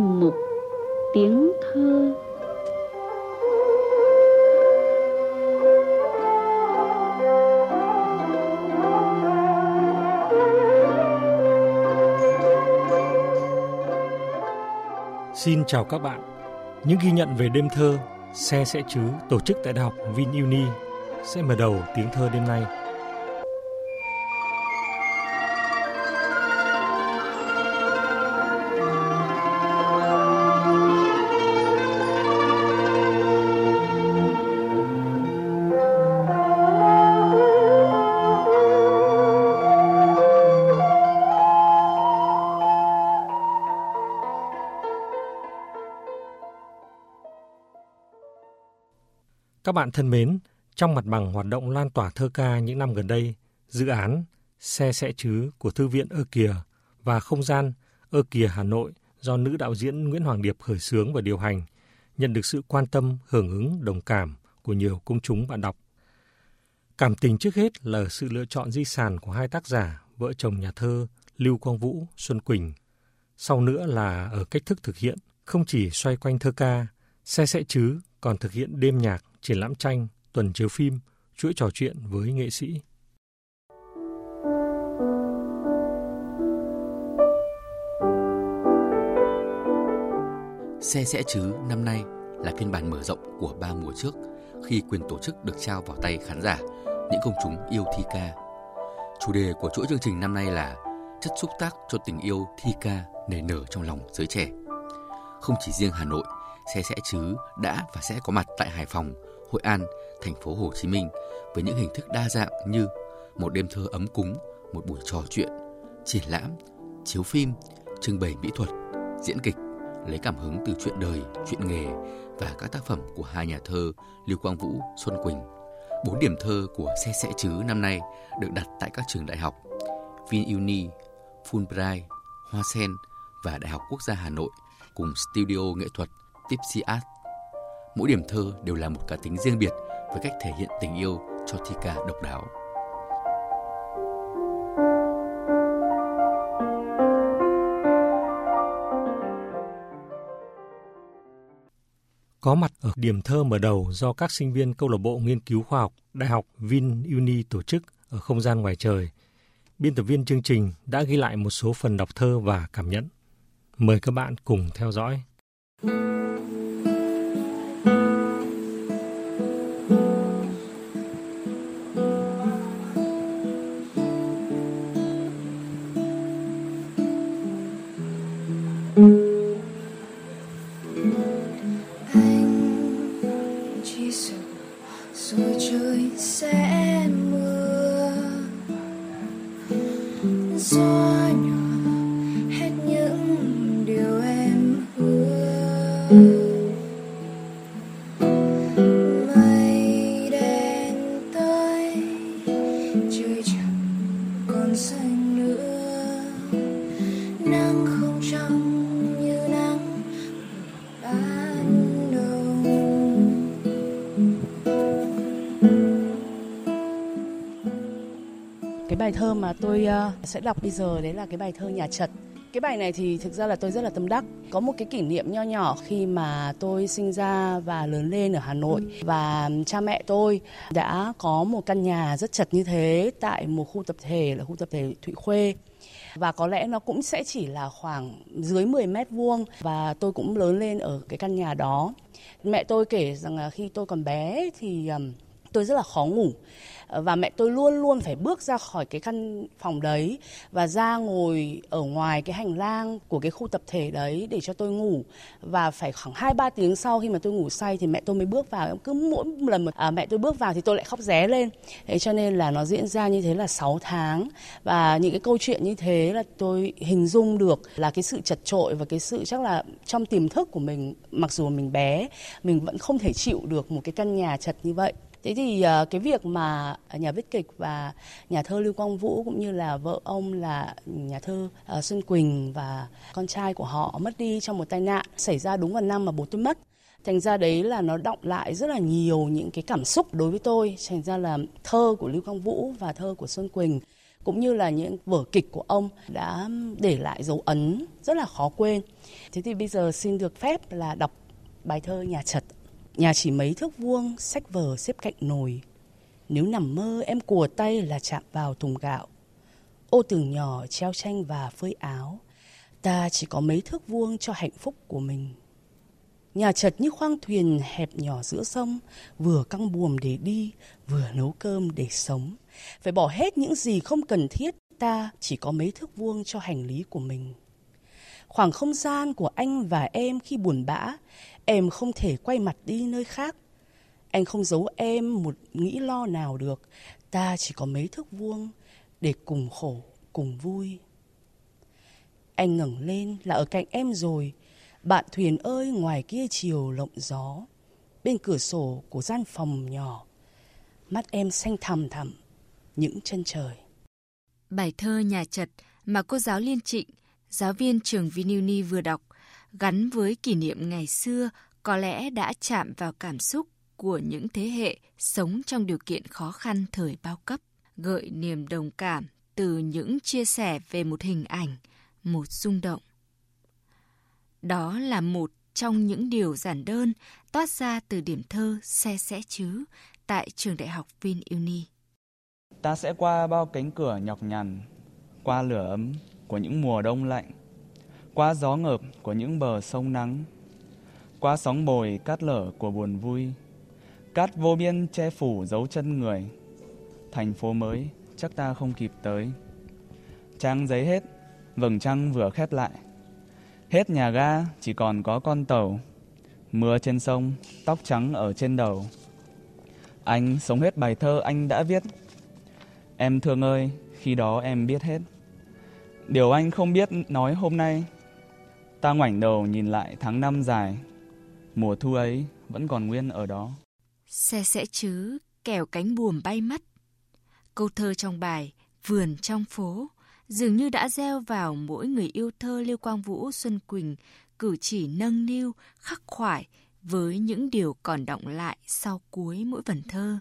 một mục Tiếng thơ Xin chào các bạn. Những ghi nhận về đêm thơ, Xe sẽ chứ tổ chức tại Đại học VinUni sẽ mở đầu tiếng thơ đêm nay. Các bạn thân mến, trong mặt bằng hoạt động lan tỏa thơ ca những năm gần đây, dự án Xe sẽ chứ của Thư viện Ơ Kìa và không gian Ơ Kìa Hà Nội do nữ đạo diễn Nguyễn Hoàng Điệp khởi xướng và điều hành nhận được sự quan tâm, hưởng ứng, đồng cảm của nhiều công chúng bạn đọc. Cảm tình trước hết là sự lựa chọn di sản của hai tác giả, vợ chồng nhà thơ Lưu Quang Vũ, Xuân Quỳnh. Sau nữa là ở cách thức thực hiện, không chỉ xoay quanh thơ ca, Xe sẽ chứ còn thực hiện đêm nhạc, triển lãm tranh, tuần chiếu phim, chuỗi trò chuyện với nghệ sĩ. Xe sẽ chứ năm nay là phiên bản mở rộng của ba mùa trước khi quyền tổ chức được trao vào tay khán giả, những công chúng yêu thi ca. Chủ đề của chuỗi chương trình năm nay là chất xúc tác cho tình yêu thi ca nảy nở trong lòng giới trẻ. Không chỉ riêng Hà Nội, Xe sẽ chứ đã và sẽ có mặt tại Hải Phòng, Hội An, thành phố Hồ Chí Minh với những hình thức đa dạng như một đêm thơ ấm cúng, một buổi trò chuyện, triển lãm, chiếu phim, trưng bày mỹ thuật, diễn kịch, lấy cảm hứng từ chuyện đời, chuyện nghề và các tác phẩm của hai nhà thơ Lưu Quang Vũ, Xuân Quỳnh. Bốn điểm thơ của Xe sẽ chứ năm nay được đặt tại các trường đại học VinUni, Fulbright, Hoa Sen và Đại học Quốc gia Hà Nội cùng studio nghệ thuật Tipsy Art. Mỗi điểm thơ đều là một cá tính riêng biệt với cách thể hiện tình yêu cho thi ca độc đáo. Có mặt ở điểm thơ mở đầu do các sinh viên câu lạc bộ nghiên cứu khoa học Đại học VinUni tổ chức ở không gian ngoài trời. Biên tập viên chương trình đã ghi lại một số phần đọc thơ và cảm nhận. Mời các bạn cùng theo dõi. Rồi trời sẽ mưa gió nhỏ hết những điều em hứa Mây đen tới, trời chẳng còn xanh nữa. Nắng không trong mà tôi uh, sẽ đọc bây giờ đấy là cái bài thơ Nhà Trật. Cái bài này thì thực ra là tôi rất là tâm đắc. Có một cái kỷ niệm nho nhỏ khi mà tôi sinh ra và lớn lên ở Hà Nội và cha mẹ tôi đã có một căn nhà rất chật như thế tại một khu tập thể là khu tập thể Thụy Khuê và có lẽ nó cũng sẽ chỉ là khoảng dưới 10 mét vuông và tôi cũng lớn lên ở cái căn nhà đó. Mẹ tôi kể rằng là khi tôi còn bé thì tôi rất là khó ngủ. Ờ, và mẹ tôi luôn luôn phải bước ra khỏi cái căn phòng đấy và ra ngồi ở ngoài cái hành lang của cái khu tập thể đấy để cho tôi ngủ. Và phải khoảng hai ba tiếng sau khi mà tôi ngủ say thì mẹ tôi mới bước vào. Cứ mỗi lần mà à, mẹ tôi bước vào thì tôi lại khóc ré lên. Thế cho nên là nó diễn ra như thế là 6 tháng. Và những cái câu chuyện như thế là tôi hình dung được là cái sự chật trội và cái sự chắc là trong tiềm thức của mình mặc dù mình bé mình vẫn không thể chịu được một cái căn nhà chật như vậy. Thế thì uh, cái việc mà nhà viết kịch và nhà thơ Lưu Quang Vũ cũng như là vợ ông là nhà thơ uh, Xuân Quỳnh và con trai của họ mất đi trong một tai nạn xảy ra đúng vào năm mà bố tôi mất. Thành ra đấy là nó động lại rất là nhiều những cái cảm xúc đối với tôi. Thành ra là thơ của Lưu Quang Vũ và thơ của Xuân Quỳnh cũng như là những vở kịch của ông đã để lại dấu ấn rất là khó quên. Thế thì bây giờ xin được phép là đọc bài thơ Nhà Trật. Nhà chỉ mấy thước vuông, sách vở xếp cạnh nồi. Nếu nằm mơ em cùa tay là chạm vào thùng gạo. Ô tường nhỏ treo tranh và phơi áo. Ta chỉ có mấy thước vuông cho hạnh phúc của mình. Nhà chật như khoang thuyền hẹp nhỏ giữa sông, vừa căng buồm để đi, vừa nấu cơm để sống. Phải bỏ hết những gì không cần thiết, ta chỉ có mấy thước vuông cho hành lý của mình. Khoảng không gian của anh và em khi buồn bã, em không thể quay mặt đi nơi khác. Anh không giấu em một nghĩ lo nào được, ta chỉ có mấy thước vuông để cùng khổ, cùng vui. Anh ngẩng lên là ở cạnh em rồi, bạn thuyền ơi ngoài kia chiều lộng gió, bên cửa sổ của gian phòng nhỏ, mắt em xanh thầm thầm, những chân trời. Bài thơ Nhà chật mà cô giáo Liên Trịnh, giáo viên trường Vinuni vừa đọc, gắn với kỷ niệm ngày xưa có lẽ đã chạm vào cảm xúc của những thế hệ sống trong điều kiện khó khăn thời bao cấp, gợi niềm đồng cảm từ những chia sẻ về một hình ảnh, một rung động. Đó là một trong những điều giản đơn toát ra từ điểm thơ xe sẽ chứ tại trường đại học VinUni. Ta sẽ qua bao cánh cửa nhọc nhằn, qua lửa ấm của những mùa đông lạnh, qua gió ngợp của những bờ sông nắng, qua sóng bồi cát lở của buồn vui, cát vô biên che phủ dấu chân người. Thành phố mới chắc ta không kịp tới. Trang giấy hết, vầng trăng vừa khép lại. Hết nhà ga chỉ còn có con tàu. Mưa trên sông, tóc trắng ở trên đầu. Anh sống hết bài thơ anh đã viết. Em thương ơi, khi đó em biết hết. Điều anh không biết nói hôm nay. Ta ngoảnh đầu nhìn lại tháng năm dài. Mùa thu ấy vẫn còn nguyên ở đó. Xe sẽ chứ, kẻo cánh buồm bay mất. Câu thơ trong bài Vườn trong phố dường như đã gieo vào mỗi người yêu thơ Lưu Quang Vũ Xuân Quỳnh cử chỉ nâng niu, khắc khoải với những điều còn động lại sau cuối mỗi vần thơ.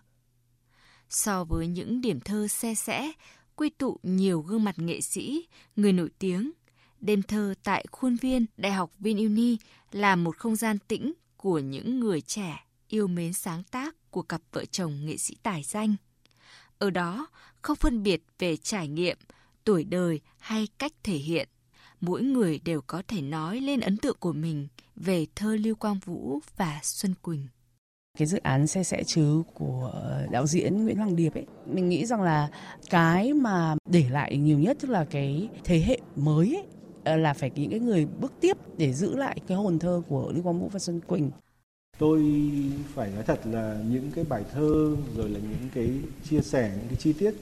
So với những điểm thơ xe sẽ, quy tụ nhiều gương mặt nghệ sĩ, người nổi tiếng, đêm thơ tại khuôn viên Đại học VinUni là một không gian tĩnh của những người trẻ yêu mến sáng tác của cặp vợ chồng nghệ sĩ tài danh. Ở đó, không phân biệt về trải nghiệm, tuổi đời hay cách thể hiện, mỗi người đều có thể nói lên ấn tượng của mình về thơ Lưu Quang Vũ và Xuân Quỳnh. Cái dự án xe sẽ chứ của ờ, đạo diễn Nguyễn Hoàng Điệp ấy, mình nghĩ rằng là cái mà để lại nhiều nhất tức là cái thế hệ mới ấy, Ờ, là phải những cái người bước tiếp để giữ lại cái hồn thơ của Lưu Quang Vũ và Xuân Quỳnh. Tôi phải nói thật là những cái bài thơ, rồi là những cái chia sẻ, những cái chi tiết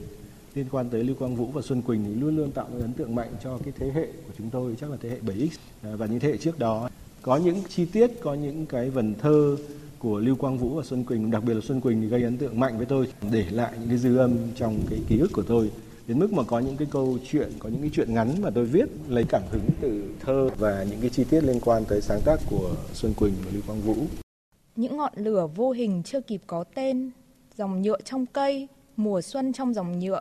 liên quan tới Lưu Quang Vũ và Xuân Quỳnh thì luôn luôn tạo ấn tượng mạnh cho cái thế hệ của chúng tôi, chắc là thế hệ 7X à, và những thế hệ trước đó có những chi tiết, có những cái vần thơ của Lưu Quang Vũ và Xuân Quỳnh, đặc biệt là Xuân Quỳnh thì gây ấn tượng mạnh với tôi, để lại những cái dư âm trong cái ký ức của tôi đến mức mà có những cái câu chuyện có những cái chuyện ngắn mà tôi viết lấy cảm hứng từ thơ và những cái chi tiết liên quan tới sáng tác của Xuân Quỳnh và Lưu Quang Vũ. Những ngọn lửa vô hình chưa kịp có tên dòng nhựa trong cây mùa xuân trong dòng nhựa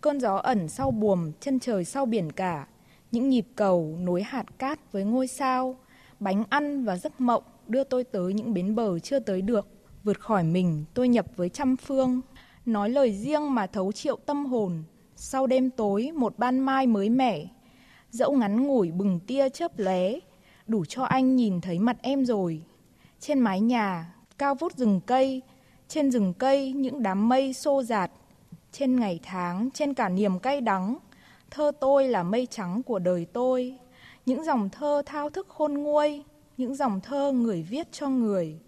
cơn gió ẩn sau buồm, chân trời sau biển cả, những nhịp cầu nối hạt cát với ngôi sao, bánh ăn và giấc mộng đưa tôi tới những bến bờ chưa tới được, vượt khỏi mình tôi nhập với trăm phương, nói lời riêng mà thấu triệu tâm hồn, sau đêm tối một ban mai mới mẻ, dẫu ngắn ngủi bừng tia chớp lé, đủ cho anh nhìn thấy mặt em rồi. Trên mái nhà, cao vút rừng cây, trên rừng cây những đám mây xô dạt, trên ngày tháng, trên cả niềm cay đắng, thơ tôi là mây trắng của đời tôi. Những dòng thơ thao thức khôn nguôi, những dòng thơ người viết cho người.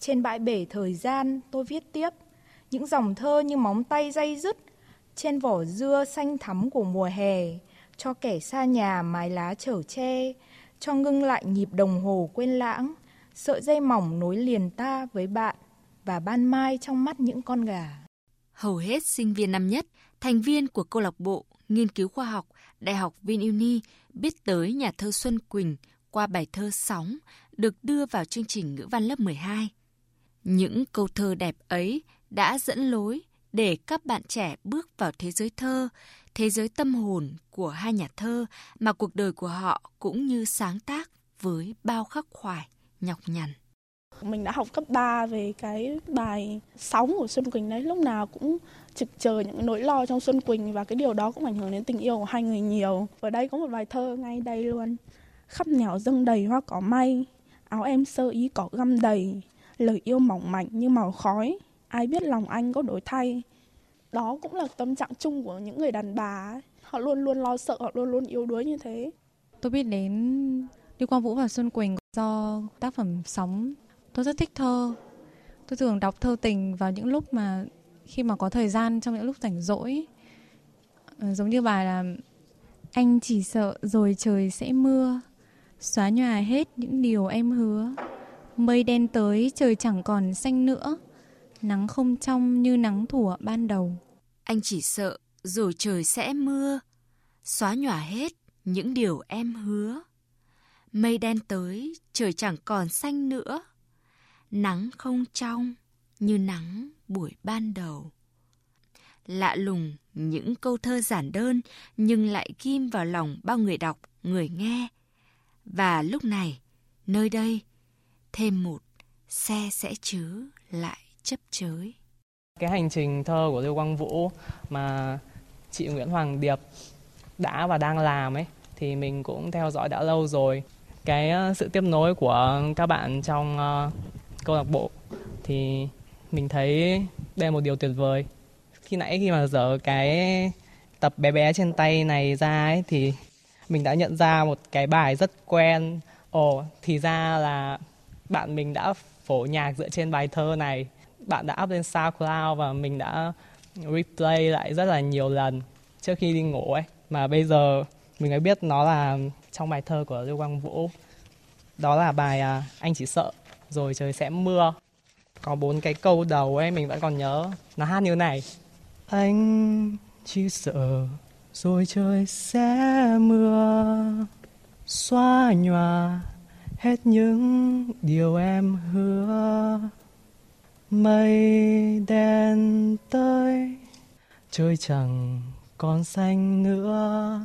Trên bãi bể thời gian tôi viết tiếp, những dòng thơ như móng tay dây dứt, trên vỏ dưa xanh thắm của mùa hè, cho kẻ xa nhà mái lá chở che, cho ngưng lại nhịp đồng hồ quên lãng, sợi dây mỏng nối liền ta với bạn và ban mai trong mắt những con gà hầu hết sinh viên năm nhất, thành viên của câu lạc bộ nghiên cứu khoa học Đại học VinUni biết tới nhà thơ Xuân Quỳnh qua bài thơ Sóng được đưa vào chương trình ngữ văn lớp 12. Những câu thơ đẹp ấy đã dẫn lối để các bạn trẻ bước vào thế giới thơ, thế giới tâm hồn của hai nhà thơ mà cuộc đời của họ cũng như sáng tác với bao khắc khoải, nhọc nhằn. Mình đã học cấp 3 về cái bài sóng của Xuân Quỳnh đấy, lúc nào cũng trực chờ những nỗi lo trong Xuân Quỳnh và cái điều đó cũng ảnh hưởng đến tình yêu của hai người nhiều. Ở đây có một bài thơ ngay đây luôn. Khắp nẻo dâng đầy hoa cỏ may, áo em sơ ý cỏ găm đầy, lời yêu mỏng mảnh như màu khói, ai biết lòng anh có đổi thay. Đó cũng là tâm trạng chung của những người đàn bà ấy. Họ luôn luôn lo sợ, họ luôn luôn yếu đuối như thế. Tôi biết đến Lưu Quang Vũ và Xuân Quỳnh do tác phẩm Sóng. Tôi rất thích thơ. Tôi thường đọc thơ tình vào những lúc mà khi mà có thời gian trong những lúc rảnh rỗi. Ờ, giống như bài là Anh chỉ sợ rồi trời sẽ mưa, xóa nhòa hết những điều em hứa. Mây đen tới trời chẳng còn xanh nữa, nắng không trong như nắng thủa ban đầu. Anh chỉ sợ rồi trời sẽ mưa, xóa nhòa hết những điều em hứa. Mây đen tới, trời chẳng còn xanh nữa. Nắng không trong như nắng buổi ban đầu. Lạ lùng những câu thơ giản đơn nhưng lại ghim vào lòng bao người đọc, người nghe. Và lúc này, nơi đây, thêm một xe sẽ chứ lại chấp chới. Cái hành trình thơ của Lưu Quang Vũ mà chị Nguyễn Hoàng Điệp đã và đang làm ấy thì mình cũng theo dõi đã lâu rồi. Cái ờ, sự tiếp nối của các bạn trong ờ, câu lạc bộ thì mình thấy đây là một điều tuyệt vời. Khi nãy khi mà dở cái tập bé bé trên tay này ra ấy thì mình đã nhận ra một cái bài rất quen. Ồ, thì ra là bạn mình đã phổ nhạc dựa trên bài thơ này bạn đã up lên SoundCloud và mình đã replay lại rất là nhiều lần trước khi đi ngủ ấy. Mà bây giờ mình mới biết nó là trong bài thơ của Lưu Quang Vũ. Đó là bài à, anh chỉ sợ rồi trời sẽ mưa. Có bốn cái câu đầu ấy mình vẫn còn nhớ. Nó hát như này. Anh chỉ sợ rồi trời sẽ mưa. Xóa nhòa hết những điều em hứa mây đen tới. Trời chẳng còn xanh nữa.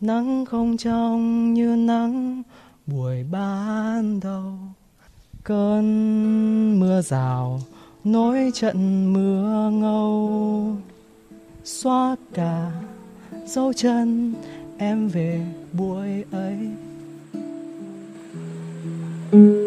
Nắng không trong như nắng buổi ban đầu. Cơn mưa rào nối trận mưa ngâu. Xóa cả dấu chân em về buổi ấy. rồi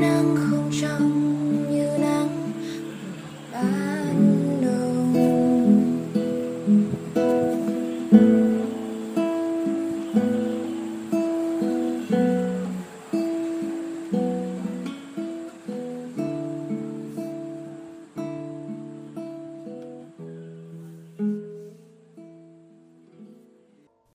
chẳng còn xanh